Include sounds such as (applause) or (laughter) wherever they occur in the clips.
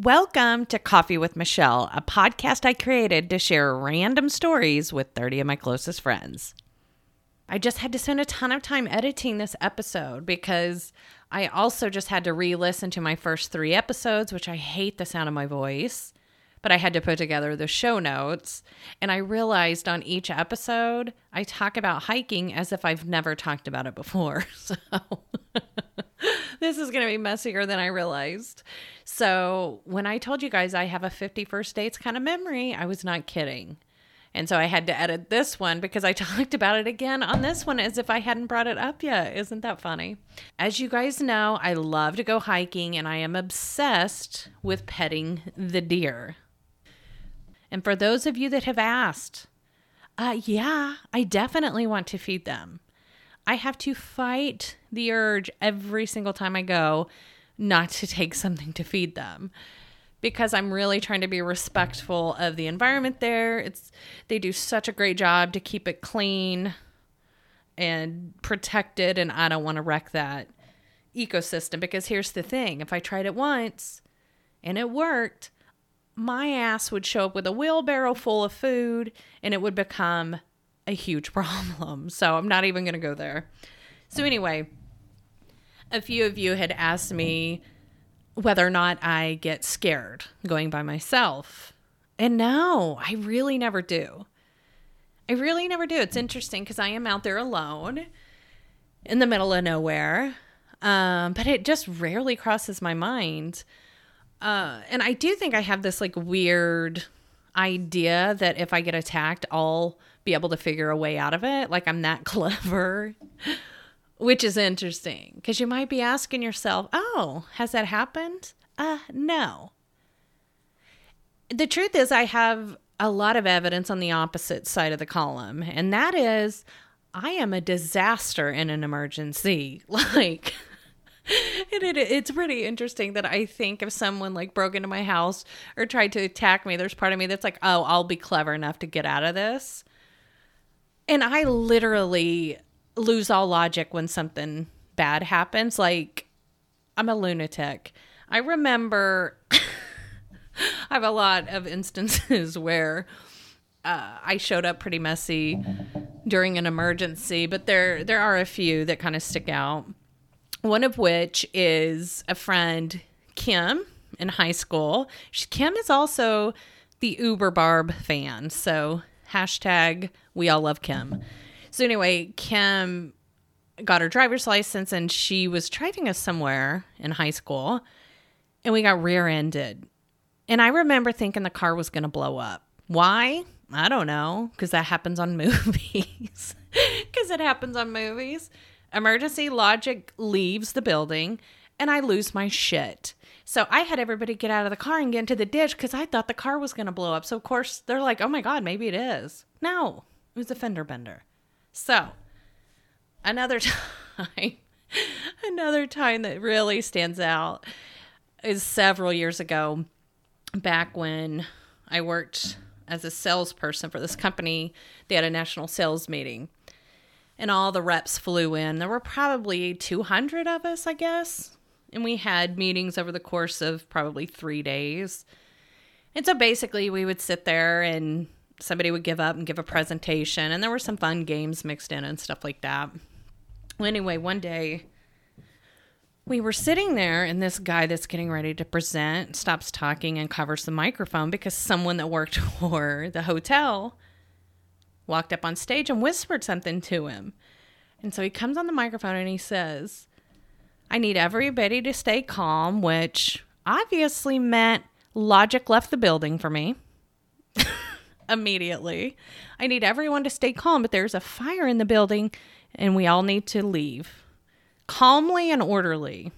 Welcome to Coffee with Machele, a podcast I created to share random stories with 30 of my closest friends. I just had to spend a ton of time editing this episode because I also just had to re listen to my first three episodes, which I hate the sound of my voice, but I had to put together the show notes. And I realized on each episode, I talk about hiking as if I've never talked about it before. (laughs) So (laughs) this is going to be messier than I realized. So when I told you guys I have a 50 First Dates kind of memory, I was not kidding. And so I had to edit this one because I (laughs) talked about it again on this one as if I hadn't brought it up yet. Isn't that funny? As you guys know, I love to go hiking and I am obsessed with petting the deer. And for those of you that have asked, uh, yeah, I definitely want to feed them. I have to fight the urge every single time I go not to take something to feed them because I'm really trying to be respectful of the environment there. It's they do such a great job to keep it clean and protected and I don't want to wreck that ecosystem because here's the thing, if I tried it once and it worked, my ass would show up with a wheelbarrow full of food and it would become a huge (laughs) problem. So I'm not even going to go there. So anyway, a few of you had asked me whether or not I get scared going by myself. And no, I really never do. I really never do. It's interesting because I am out there alone in the middle of nowhere. Um, but it just rarely crosses my mind. Uh, and I do think I have this like weird idea that if I get attacked, I'll be able to figure a way out of it. Like I'm that (laughs) clever which is interesting because you might be asking yourself, oh, has that happened? Uh, no. The truth is, I have a lot of evidence on the opposite side of the column, and that is I am a disaster in an emergency. (laughs) Like, it, it's pretty interesting that I think if someone like broke into my house or tried to attack me, there's part of me that's like, oh, I'll be clever enough to get out of this. And I literally lose all logic when something bad happens. Like, I'm a lunatic. I remember (laughs) I have a lot of instances (laughs) where uh, I showed up pretty messy during an emergency, but there there are a few that kind of stick out. One of which is a friend, Kim, in high school. She, Kim is also the Uber Barb fan, so hashtag we all love Kim. So anyway, Kim got her driver's license and she was driving us somewhere in high school and we got rear-ended. And I remember thinking the car was going to blow up. Why? I don't know, because that happens on (laughs) movies. Because it happens on movies. Emergency logic leaves the building and I lose my shit. So I had everybody get out of the car and get into the ditch because I thought the car was going to blow up. So, of course, they're like, oh my God, maybe it is. No, it was a fender bender. So, another (laughs) time, another time that really stands out is several years ago, back when I worked as a salesperson for this company. They had a national sales meeting, and all the reps flew in. There were probably 200 of us, I guess. And we had meetings over the course of probably three days. And so basically, we would sit there and somebody would give up and give a presentation, and there were some fun games mixed in and stuff like that. Anyway, one day we were sitting there, and this guy that's getting ready to present stops talking and covers the microphone because someone that worked (laughs) for the hotel walked up on stage and whispered something to him. And so he comes on the microphone and he says, I need everybody to stay calm, which obviously meant logic left the building for me (laughs) immediately. I need everyone to stay calm, but there's a fire in the building and we all need to leave calmly and orderly.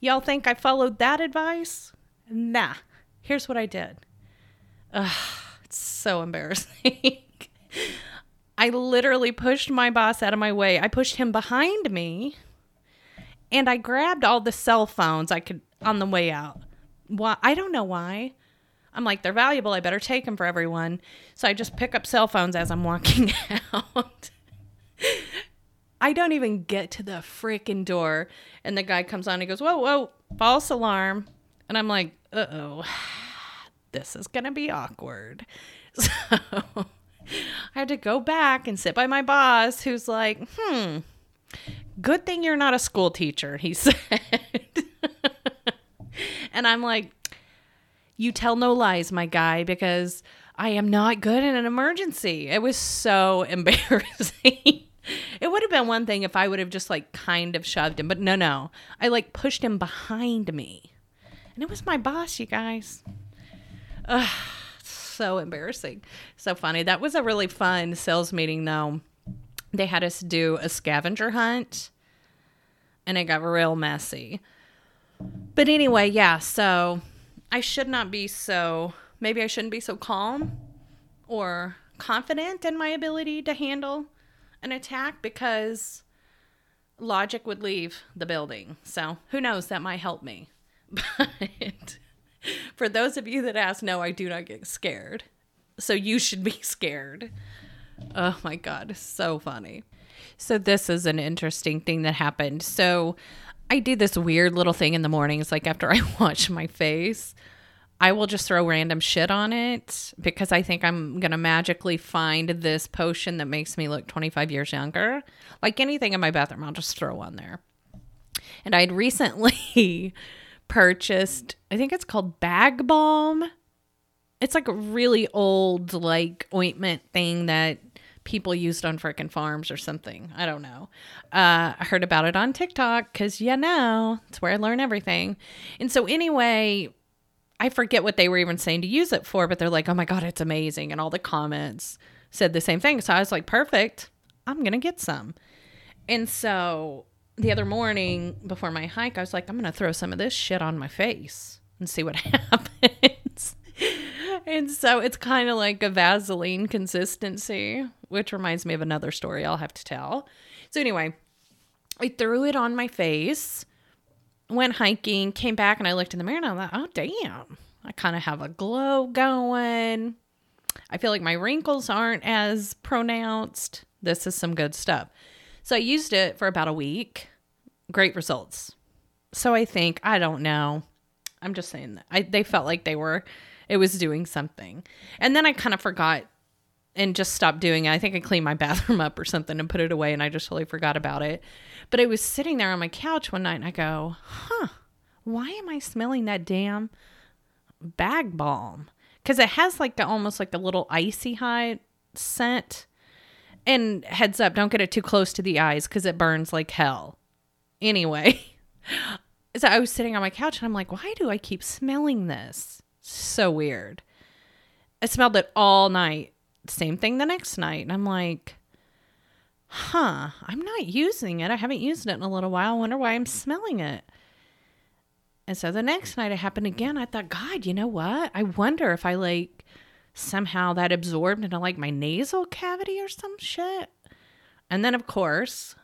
Y'all think I followed that advice? Nah. Here's what I did. Ugh, it's so embarrassing. (laughs) I literally pushed my boss out of my way. I pushed him behind me and I grabbed all the cell phones I could on the way out. Why? I don't know why. I'm like, they're valuable. I better take them for everyone. So I just pick up cell phones as I'm walking (laughs) out. I don't even get to the freaking door. And the guy comes on and he goes, Whoa, whoa, false alarm. And I'm like, uh oh, (sighs) this is going to be awkward. (laughs) So I had to go back and sit by my boss, who's like, hmm, good thing you're not a school teacher, he (laughs) said. and I'm like, you tell no lies, my guy, because I am not good in an emergency. It was so (laughs) embarrassing. it would have been one thing if I would have just like kind of shoved him, but no, no. I like pushed him behind me. And it was my boss, you guys. Ugh, so embarrassing. So funny. That was a really fun sales meeting, though. They had us do a scavenger hunt, and it got real messy. But anyway, yeah, so I should not be so, maybe I shouldn't be so calm or confident in my ability to handle an attack because logic would leave the building. So who knows, that might help me. (laughs) But for those of you that ask, no, I do not get scared. So you should be (laughs) scared. Oh my God, so funny. So, this is an interesting thing that happened. So, I do this weird little thing in the mornings, like after (laughs) I wash my face. I will just throw random shit on it because I think I'm going to magically find this potion that makes me look 25 years younger. Like anything in my bathroom, I'll just throw on there. And I'd recently (laughs) purchased, I think it's called Bag Balm. It's like a really old like ointment thing that people used on freaking farms or something. I don't know. Uh, I heard about it on TikTok because you know it's where I learn everything. And so anyway, I forget what they were even saying to use it for, but they're like, "Oh my god, it's amazing!" And all the comments said the same thing. So I was like, "Perfect, I'm gonna get some." And so the other morning before my hike, I was like, I'm going to throw some of this shit on my face and see what (laughs) happens. And so it's kind of like a Vaseline consistency, which reminds me of another story I'll have to tell. So, anyway, I threw it on my face, went hiking, came back, and I looked in the mirror and I thought, oh, damn, I kind of have a glow going. I feel like my wrinkles aren't as pronounced. This is some good stuff. So I used it for about a week. Great results. So I think, I don't know. I'm just saying that. I, they felt like they were, it was doing something. And then I kind of forgot and just stopped doing it. I think I cleaned my (laughs) bathroom up or something and put it away and I just totally forgot about it. But I was sitting there on my couch one night and I go, huh, why am I smelling that damn bag balm? Because it has like a, almost like a little icy high scent and heads up, don't get it too close to the eyes because it burns like hell. Anyway, (laughs) so I was sitting on my couch and I'm like, why do I keep smelling this? So weird. I smelled it all night. Same thing the next night. And I'm like, huh, I'm not using it. I haven't used it in a little while. I wonder why I'm smelling it. And so the next night it happened again. I thought, God, you know what? I wonder if I like somehow that absorbed into like my nasal cavity or some shit. And then, of course,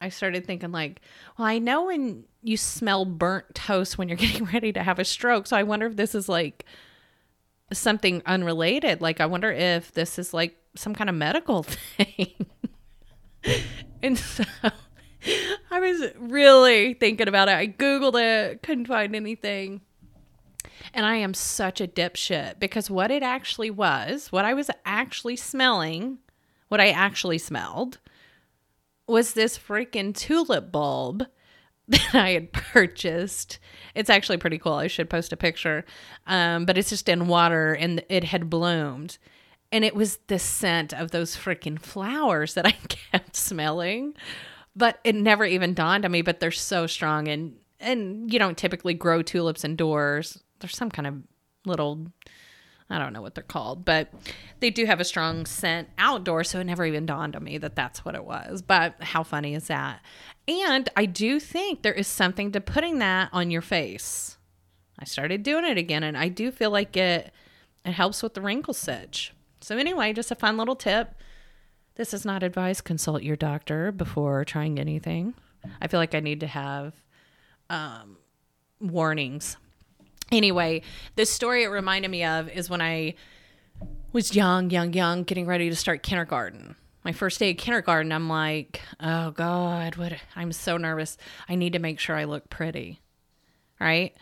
I started thinking, like, well, I know when you smell burnt toast when you're (laughs) getting ready to have a stroke. So I wonder if this is like something unrelated. Like, I wonder if this is like some kind of medical (laughs) thing. and so (laughs) I was really thinking about it. I Googled it, couldn't find anything. And I am such a dipshit because what it actually was, what I was actually smelling, what I actually smelled, was this freaking tulip bulb (laughs) that I had purchased. It's actually pretty cool. I should post a picture. Um, but it's just in water and it had bloomed. And it was the scent of those freaking flowers that I (laughs) kept smelling. But it never even dawned on me, but they're so strong and and you don't typically grow tulips indoors there's some kind of little I don't know what they're called, but they do have a strong scent outdoor. So it never even dawned on me that that's what it was. But how funny is that? And I do think there is something to putting that on your face. I started doing it again, and I do feel like it it helps with the wrinkle sitch. So anyway, just a fun little tip. This is not advice. Consult your doctor before trying anything. I feel like I need to have um, warnings Anyway, the story it reminded me of is when I was young, young, young, getting ready to start kindergarten. My first day of kindergarten, I'm like, oh God, what? I'm so nervous. I need to make sure I look pretty. Right?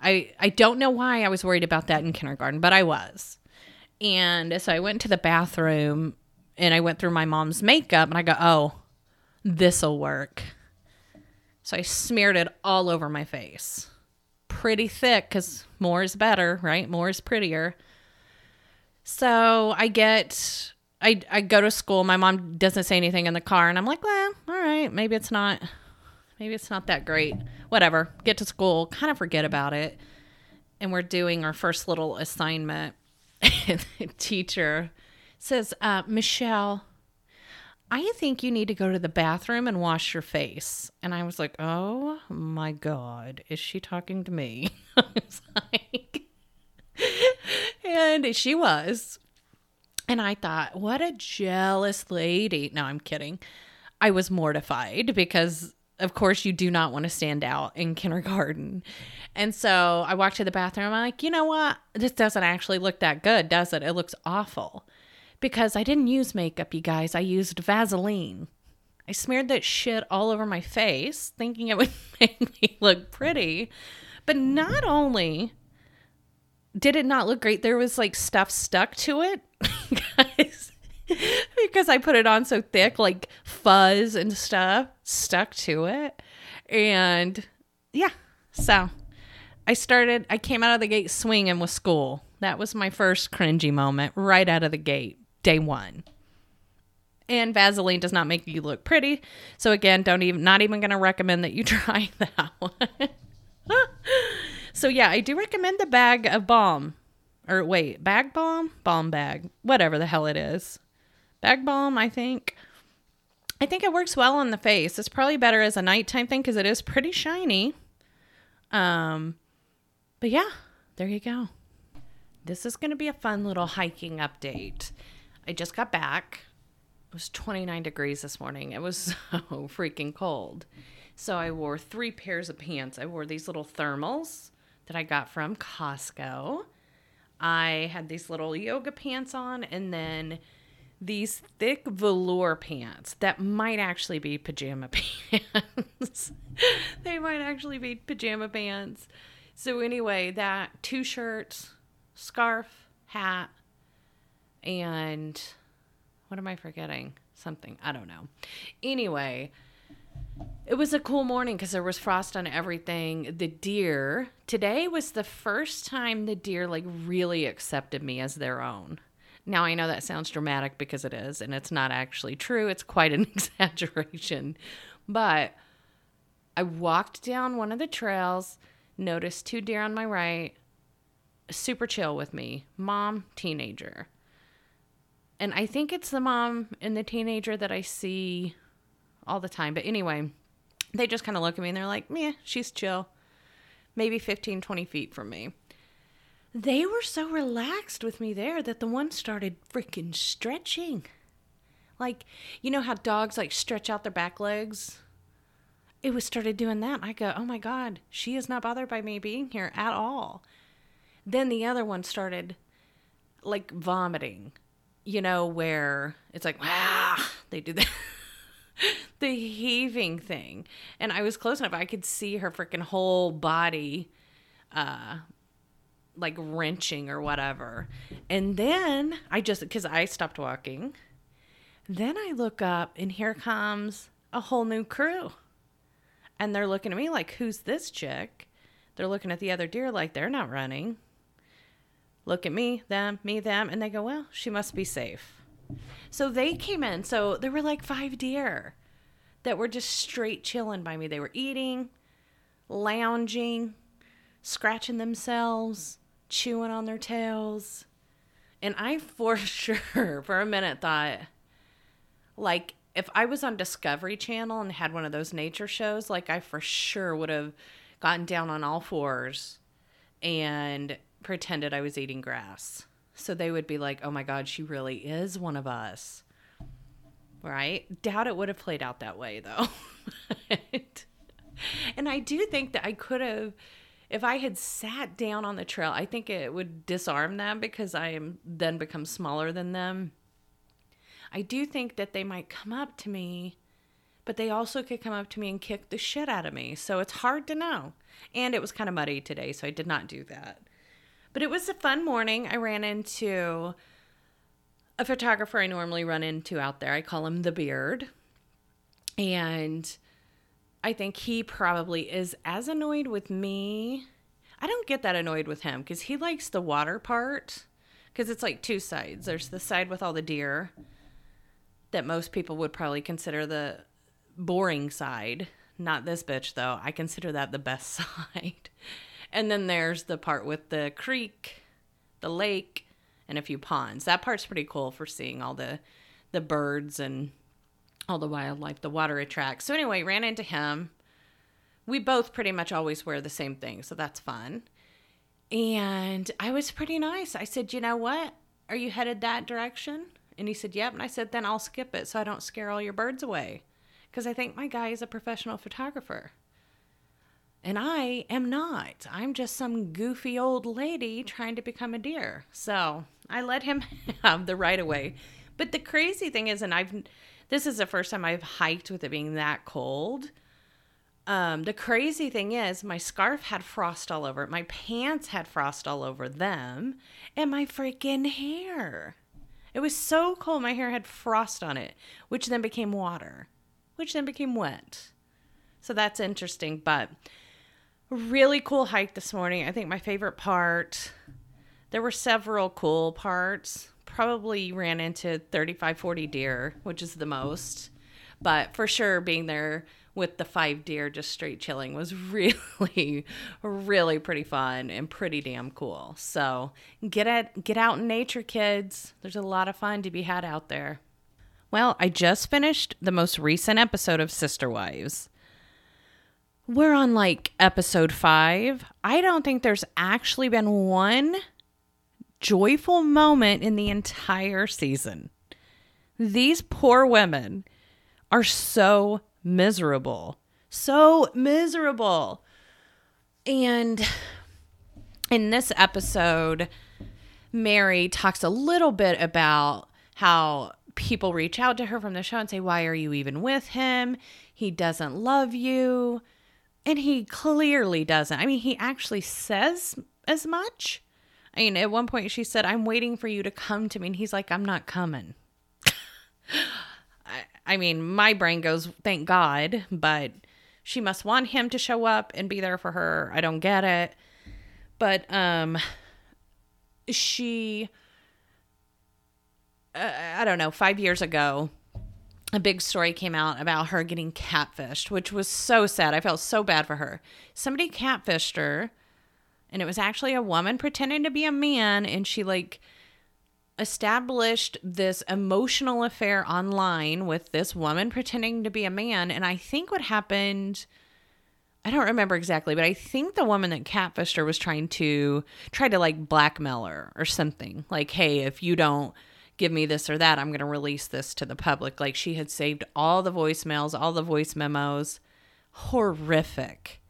I I don't know why I was worried about that in kindergarten, but I was. And so I went to the bathroom and I went through my mom's makeup and I go, "Oh, this'll work." So I smeared it all over my face. Pretty thick cuz more is better, right? More is prettier. So I get I I go to school. My mom doesn't say anything in the car and I'm like, "Well, all right, maybe it's not maybe it's not that great. Whatever. Get to school, kind of forget about it. And we're doing our first little assignment. (laughs) And the teacher says, uh, Machele, I think you need to go to the bathroom and wash your face. And I was like, oh my God, is she talking to me? (laughs) Like, and she was. And I thought, what a jealous lady. No, I'm kidding. I was mortified because of course you do not want to stand out in kindergarten. And so I walked to the bathroom. I'm like, you know what? This doesn't actually look that good, does it? It looks awful. Because I didn't use makeup, you guys. I used Vaseline. I smeared that shit all over my face, thinking it would (laughs) make me look pretty. But not only did it not look great, there was like stuff stuck to it. (laughs) guys, (laughs) because I put it on so thick, like fuzz and stuff stuck to it. And yeah, so I started, I came out of the gate swinging with school. That was my first cringy moment right out of the gate, day one. And Vaseline does not make you look pretty. So again, don't even, not even to recommend that you (laughs) try that one. (laughs) so yeah, I do recommend the bag of balm. Or wait, bag balm? Balm bag. Whatever the hell it is. Bag balm, I think. I think it works well on the face. It's probably better as a nighttime thing because it is pretty shiny. Um, but yeah, there you go. This is going to be a fun little hiking update. I just got back. It was 29 degrees this morning. It was (laughs) so freaking cold. So I wore three pairs of pants. I wore these little thermals that I got from Costco. I had these little yoga pants on and then these thick velour pants that might actually be pajama (laughs) pants. they might actually be pajama pants. So, anyway, that two shirts, scarf, hat, and what am I forgetting? Something. I don't know. Anyway, it was a cool morning because there was frost on everything. The deer, today was the first time the deer like really accepted me as their own. Now, I know that sounds dramatic because it is, and it's not actually true. It's quite an (laughs) exaggeration. But I walked down one of the trails, noticed two deer on my right, super chill with me, mom, teenager. And I think it's the mom and the teenager that I see all the time. But anyway, they just kind of look at me and they're like, "Meh, she's chill. Maybe 15, 20 feet from me they were so relaxed with me there that the one started freaking stretching. Like, you know how dogs like stretch out their back legs? It was started doing that. I go, oh my God, she is not bothered by me being here at all. Then the other one started like vomiting, you know, where it's like, wow, they do that. (laughs) the heaving thing. And I was close enough, I could see her freaking whole body uh, like wrenching or whatever. And then I just, because I stopped walking, then I look up and here comes a whole new crew. And they're looking at me like, who's this chick? They're looking at the other deer like they're not running. Look at me, them, me, them. And they go, well, she must be safe. So they came in. So there were like five deer that were just straight chilling by me. They were eating, lounging, scratching themselves, chewing on their tails. And I (laughs) for sure, for a minute, thought, like, if I was on Discovery Channel and had one of those nature shows, like, I for sure would have gotten down on all fours and pretended I was eating grass. So they would be like, oh my God, she really is one of us. Right? Doubt it would have played out that way, though. (laughs) and I do think that I could have if I had sat down on the trail, I think it would disarm them because I am then become smaller than them. I do think that they might come up to me, but they also could come up to me and kick the shit out of me. So it's hard to know. And it was kind of muddy today, so I did not do that. But it was a fun morning. I ran into a photographer I normally run into out there. I call him the Beard. And I think he probably is as annoyed with me. I don't get that annoyed with him because he likes the water part because it's like two sides. There's the side with all the deer that most people would probably consider the boring side. Not this bitch, though. I consider that the best (laughs) side. And then there's the part with the creek, the lake, and a few ponds. That part's pretty cool for seeing all the the birds and all the wildlife the water attracts. So anyway, ran into him. We both pretty much always wear the same thing, so that's fun. And I was pretty nice. I said, "You know what? Are you headed that direction?" And he said, "Yep." And I said, "Then I'll skip it so I don't scare all your birds away." Because I think my guy is a professional photographer. And I am not. I'm just some goofy old lady trying to become a deer. So I let him (laughs) have the right of way. But the crazy thing is, and I've, this is the first time I've hiked with it being that cold. Um, the crazy thing is, my scarf had frost all over it. My pants had frost all over them, and my freaking hair. It was so cold, my hair had frost on it, which then became water, which then became wet. So that's interesting. But really cool hike this morning. I think my favorite part, there were several cool parts. Probably ran into 35, 40 deer, which is the most. But for sure, being there with the five deer just straight chilling was (laughs) really, really pretty fun and pretty damn cool. So get at get out in nature, kids. There's a lot of fun to be had out there. Well, I just finished the most recent episode of Sister Wives. We're on like episode five. I don't think there's actually been one joyful moment in the entire season. These poor women are so miserable. So miserable. And in this episode, Meri talks a little bit about how people reach out to her from the show and say, Why are you even with him? He doesn't love you. And he clearly doesn't. I mean, he actually says as much. I mean, at one point she said, I'm waiting for you to come to me. And he's like, I'm not coming. I, I mean, my brain goes, thank God, but she must want him to show up and be there for her. I don't get it. But um she uh, I don't know, 5 years ago, a big story came out about her getting catfished, which was so sad. I felt so bad for her. Somebody catfished her, and it was actually a woman pretending to be a man, and she like established this emotional affair online with this woman pretending to be a man. And I think what happened. I don't remember exactly, but I think the woman that catfished her was trying to try to like blackmail her or something. Like, hey, if you don't give me this or that. I'm going to release this to the public. Like she had saved all the voicemails, all the voice memos. Horrific.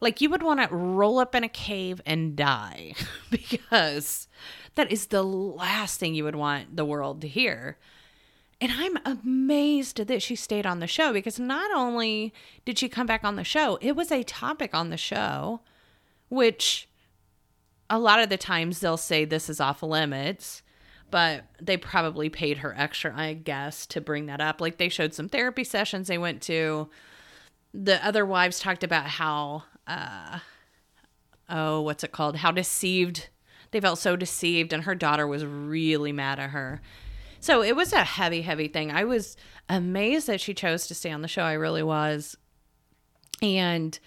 Like you would want to roll up in a cave and die (laughs) because that is the last thing you would want the world to hear. And I'm amazed that she stayed on the show because not only did she come back on the show, it was a topic on the show, which a lot of the times they'll say this is off limits but they probably paid her extra, I guess, to bring that up. Like they showed some therapy sessions they went to. The other wives talked about how, uh, oh, what's it called? How deceived they felt so deceived, and her daughter was really mad at her. So it was a heavy, heavy thing. I was amazed that she chose to stay on the show. I really was. And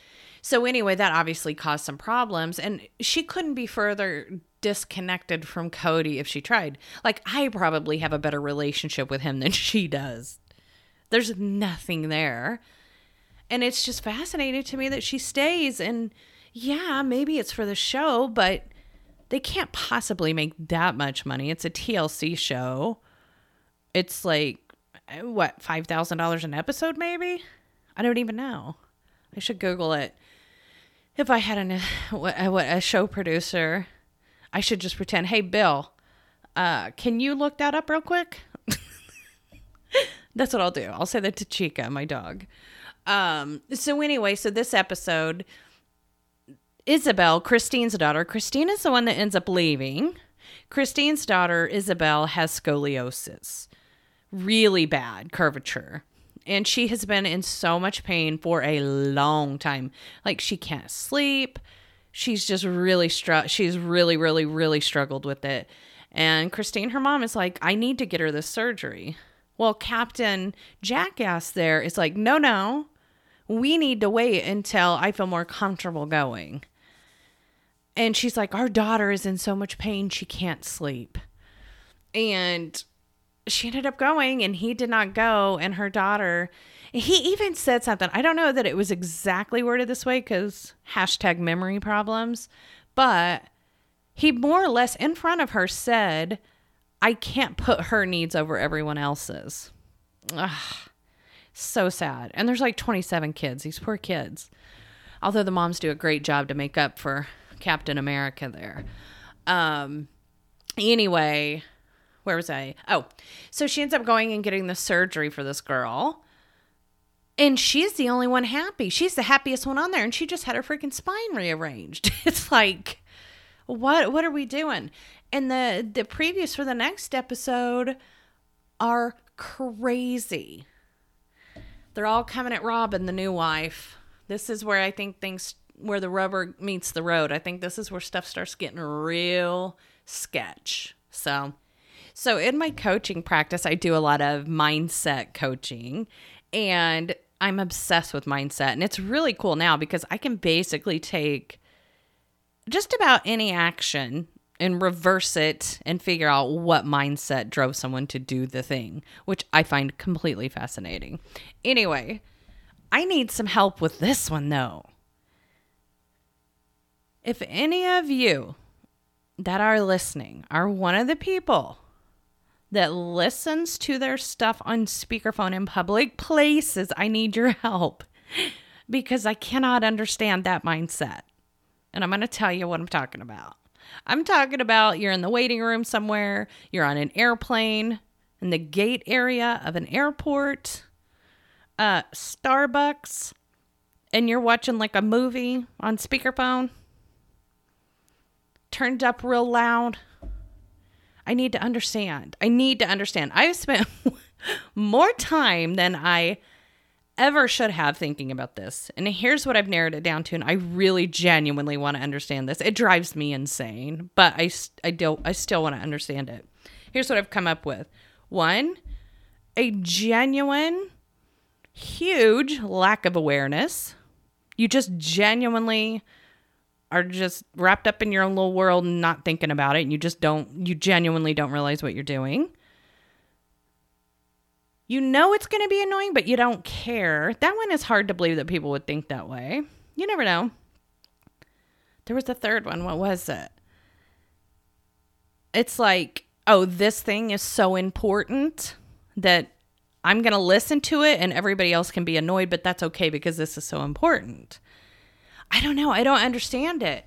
so, anyway, that obviously caused some problems, and she couldn't be further disconnected from Kody if she tried. Like, I probably have a better relationship with him than (laughs) she does. There's nothing there. And it's just fascinating to me that she stays. And yeah, maybe it's for the show, but they can't possibly make that much money. It's a TLC show. It's like, what, $5,000 an episode, maybe? I don't even know. I should Google it. If I had an, what, a show producer I should just pretend, hey, Bill, uh, can you look that up real quick? (laughs) That's what I'll do. I'll say that to Chica, my dog. Um, so anyway, so this episode, Ysabel, Christine's daughter, Christine is the one that ends up leaving. Christine's daughter, Ysabel, has scoliosis, really bad curvature. And she has been in so much pain for a long time. Like she can't sleep. She's just really struck. She's really, really, really struggled with it. And Christine, her mom, is like, I need to get her this surgery. Well, Captain Jackass there is like, no, no, we need to wait until I feel more comfortable going. And she's like, Our daughter is in so much pain, she can't sleep. And she ended up going, and he did not go. And her daughter, he even said something. I don't know that it was exactly worded this way because hashtag memory problems, but he more or less in front of her said, I can't put her needs over everyone else's. Ugh, so sad. And there's like 27 kids, these poor kids. Although the moms do a great job to make up for Captain America there. Um, anyway, where was I? Oh, so she ends up going and getting the surgery for this girl. And she's the only one happy. She's the happiest one on there. And she just had her freaking spine rearranged. (laughs) It's like, what what are we doing? And the the previews for the next episode are crazy. They're all coming at Robyn, the new wife. This is where I think things where the rubber meets the road. I think this is where stuff starts getting real sketch. So so in my coaching practice, I do a lot of mindset coaching and I'm obsessed with mindset. And it's really cool now because I can basically take just about any action and reverse it and figure out what mindset drove someone to do the thing, which I find completely fascinating. Anyway, I need some help with this one though. If any of you that are listening are one of the people that listens to their stuff on speakerphone in public places, I need your help because I cannot understand that mindset. And I'm going to tell you what I'm talking about. I'm talking about you're in the waiting room somewhere, you're on an airplane, in the gate area of an airport, uh, Starbucks, and you're watching like a movie on speakerphone, turned up real loud. I need to understand. I need to understand. I've spent (laughs) more time than I ever should have thinking about this. And here's what I've narrowed it down to and I really genuinely want to understand this. It drives me insane, but I I don't I still want to understand it. Here's what I've come up with. One, a genuine huge lack of awareness. You just genuinely are just wrapped up in your own little world and not thinking about it and you just don't you genuinely don't realize what you're doing you know it's going to be annoying, but you don't care. That one is hard to believe that people would think that way. You never know. There was a third one. What was it? It's like, oh, this thing is so important that I'm going to listen to it and everybody else can be annoyed, but that's okay because this is so important. I don't know. I don't understand it.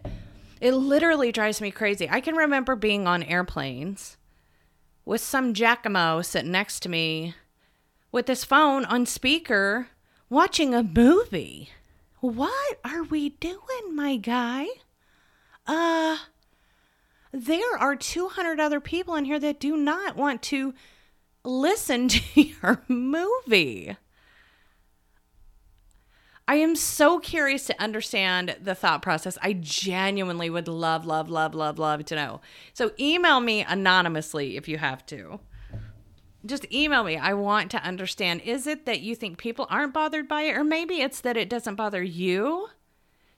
It literally drives me crazy. I can remember being on airplanes with some Giacomo sitting next to me with his phone on speaker watching a movie. What are we doing, my guy? Uh, there are 200 other people in here that do not want to listen (laughs) to your movie. I am so curious to understand the thought process. I genuinely would love, love, love, love, love to know. So email me anonymously if you have to just email me. I want to understand. Is it that you think people aren't bothered by it? Or maybe it's that it doesn't bother you.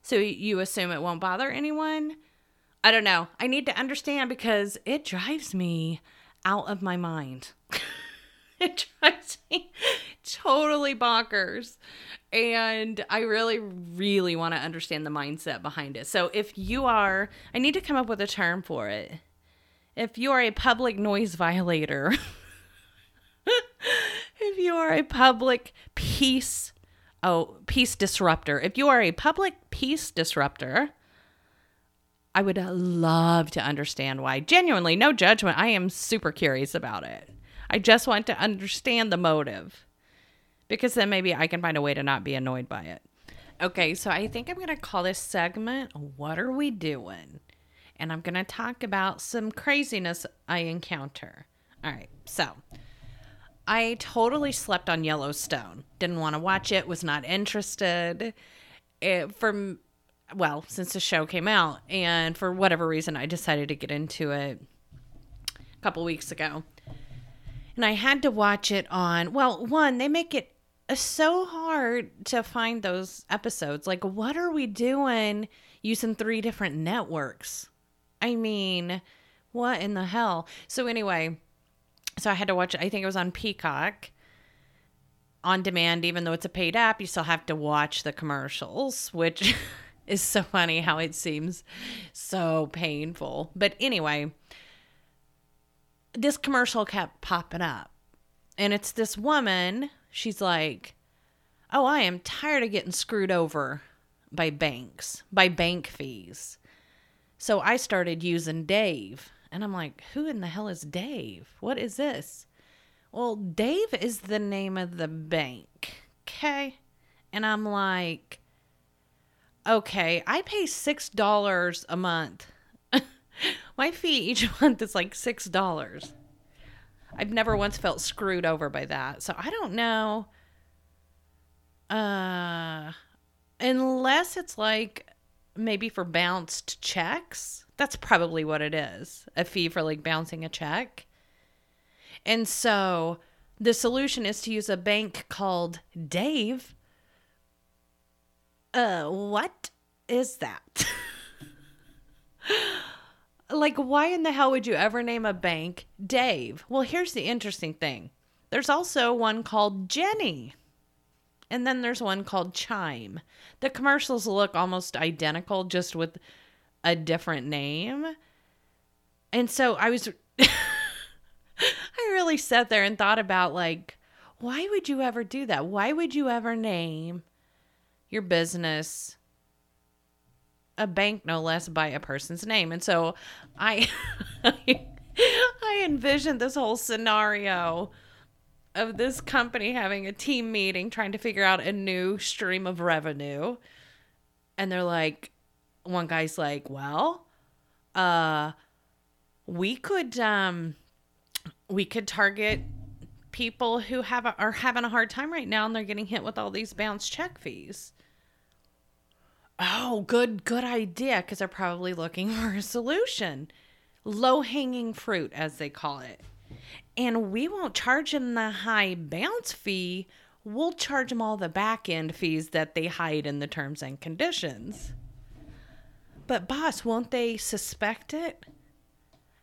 So you assume it won't bother anyone? I don't know. I need to understand because it drives me out of my mind. (laughs) (laughs) it drives me totally bonkers. And I really, really want to understand the mindset behind it. So if you are, I need to come up with a term for it. If you are a public noise violator, (laughs) if you are a public peace oh peace disruptor if you are a public peace disruptor i would love to understand why genuinely no judgment i am super curious about it I just want to understand the motive because then maybe I can find a way to not be annoyed by it. Okay, so I think I'm going to call this segment What Are We Doing? And I'm going to talk about some craziness I encounter. All right, so I totally slept on Yellowstone. Didn't want to watch it, was not interested. It, from well, since the show came out, and for whatever reason, I decided to get into it a couple weeks ago. And I had to watch it on, well, one, they make it so hard to find those episodes. Like, what are we doing using three different networks? I mean, what in the hell? So, anyway, so I had to watch it. I think it was on Peacock on demand, even though it's a paid app, you still have to watch the commercials, which (laughs) is so funny how it seems so painful. But anyway, this commercial kept popping up. And it's this woman she's like, Oh, I am tired of getting screwed over by banks, by bank fees. So I started using Dave. And I'm like, Who in the hell is Dave? What is this? Well, Dave is the name of the bank. Okay. And I'm like, Okay, I pay $6 a month. My fee each (laughs) month is like $6. I've never once felt screwed over by that. So I don't know. Uh unless it's like maybe for bounced checks. That's probably what it is. A fee for like bouncing a check. And so the solution is to use a bank called Dave. Uh what is that? (laughs) like why in the hell would you ever name a bank Dave? Well, here's the interesting thing. There's also one called Jenny. And then there's one called Chime. The commercials look almost identical just with a different name. And so I was (laughs) I really sat there and thought about like why would you ever do that? Why would you ever name your business a bank no less by a person's name. And so I (laughs) I envisioned this whole scenario of this company having a team meeting trying to figure out a new stream of revenue. And they're like one guy's like, "Well, uh we could um we could target people who have a, are having a hard time right now and they're getting hit with all these bounce check fees." Oh, good, good idea. Because they're probably looking (laughs) for a solution. Low hanging fruit, as they call it. And we won't charge them the high bounce fee. We'll charge them all the back end fees that they hide in the terms and conditions. But, boss, won't they suspect it?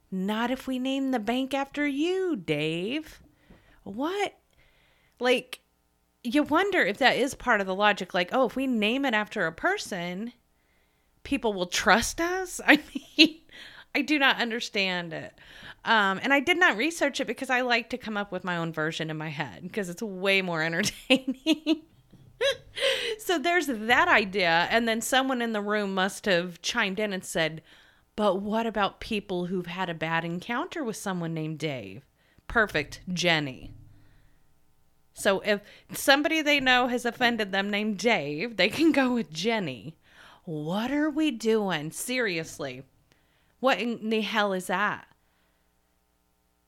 Not if we name the bank after you, Dave. What? Like, you wonder if that is part of the logic like oh if we name it after a person people will trust us? (laughs) I mean i do not understand it. Um, and i did not research it because i like to come up with my own version in my head because it's way more (laughs) entertaining. (laughs) So there's that idea. And then someone in the room must have chimed in and said but what about people who've had a bad encounter with someone named dave? Perfect. Jenny so if somebody they know has offended them named Dave, they can go with Jenny. What are we doing? Seriously. What in the hell is that?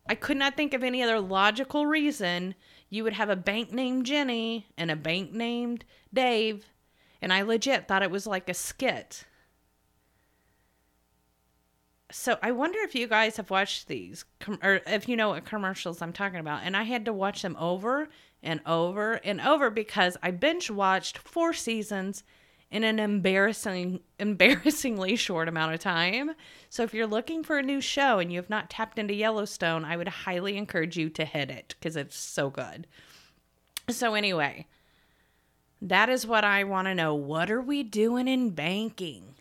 I could not think of any other logical reason you would have a bank named Jenny and a bank named Dave. And I legit thought it was like a skit. So I wonder if you guys have watched these, com- or if you know what commercials I'm talking about. And I had to watch them over and over and over because I binge watched four seasons in an embarrassing (laughs) embarrassingly short amount of time. So if you're looking for a new show and you have not tapped into Yellowstone, I would highly encourage you to hit it cuz it's so good. So anyway, that is what I want to know. What are we doing in banking?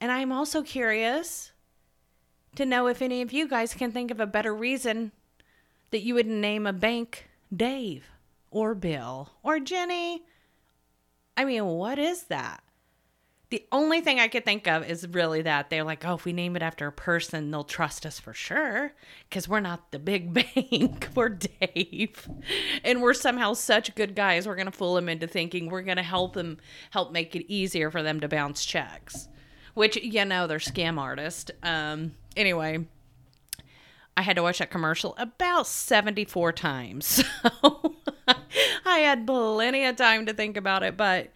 And I'm also curious to know if any of you guys can think of a better reason that you would name a bank Dave or Bill or Jenny. I mean, what is that? the only thing I could think of is really that they're like, oh, if we name it after a person, they'll trust us for sure because we're not the big (laughs) bank. we're Dave. And we're somehow such good guys. We're going to fool them into thinking we're going to help them, help make it easier for them to bounce checks, which, you know, they're scam artists. Um, anyway, I had to watch that commercial about 74 times. (laughs) So I had plenty of time to think about it, but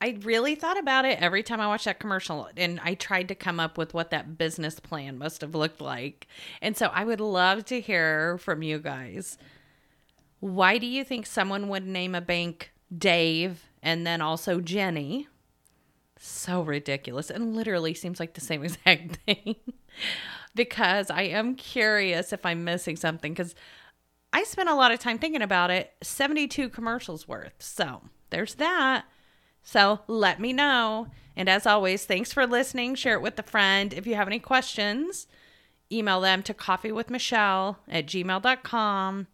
I really thought about it every time I watched that commercial and I tried to come up with what that business plan must have looked like. And so I would love to hear from you guys. Why do you think someone would name a bank Dave and then also Jenny? So ridiculous and literally seems like the same (laughs) exact thing. because I am curious if I'm missing something because I spent a lot of time thinking about it. 72 commercials worth. So there's that. So let me know. And as always, thanks for listening. Share it with a friend. If you have any questions, email them to coffeewithmachele at gmail.com.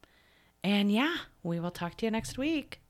And yeah, we will talk to you next week.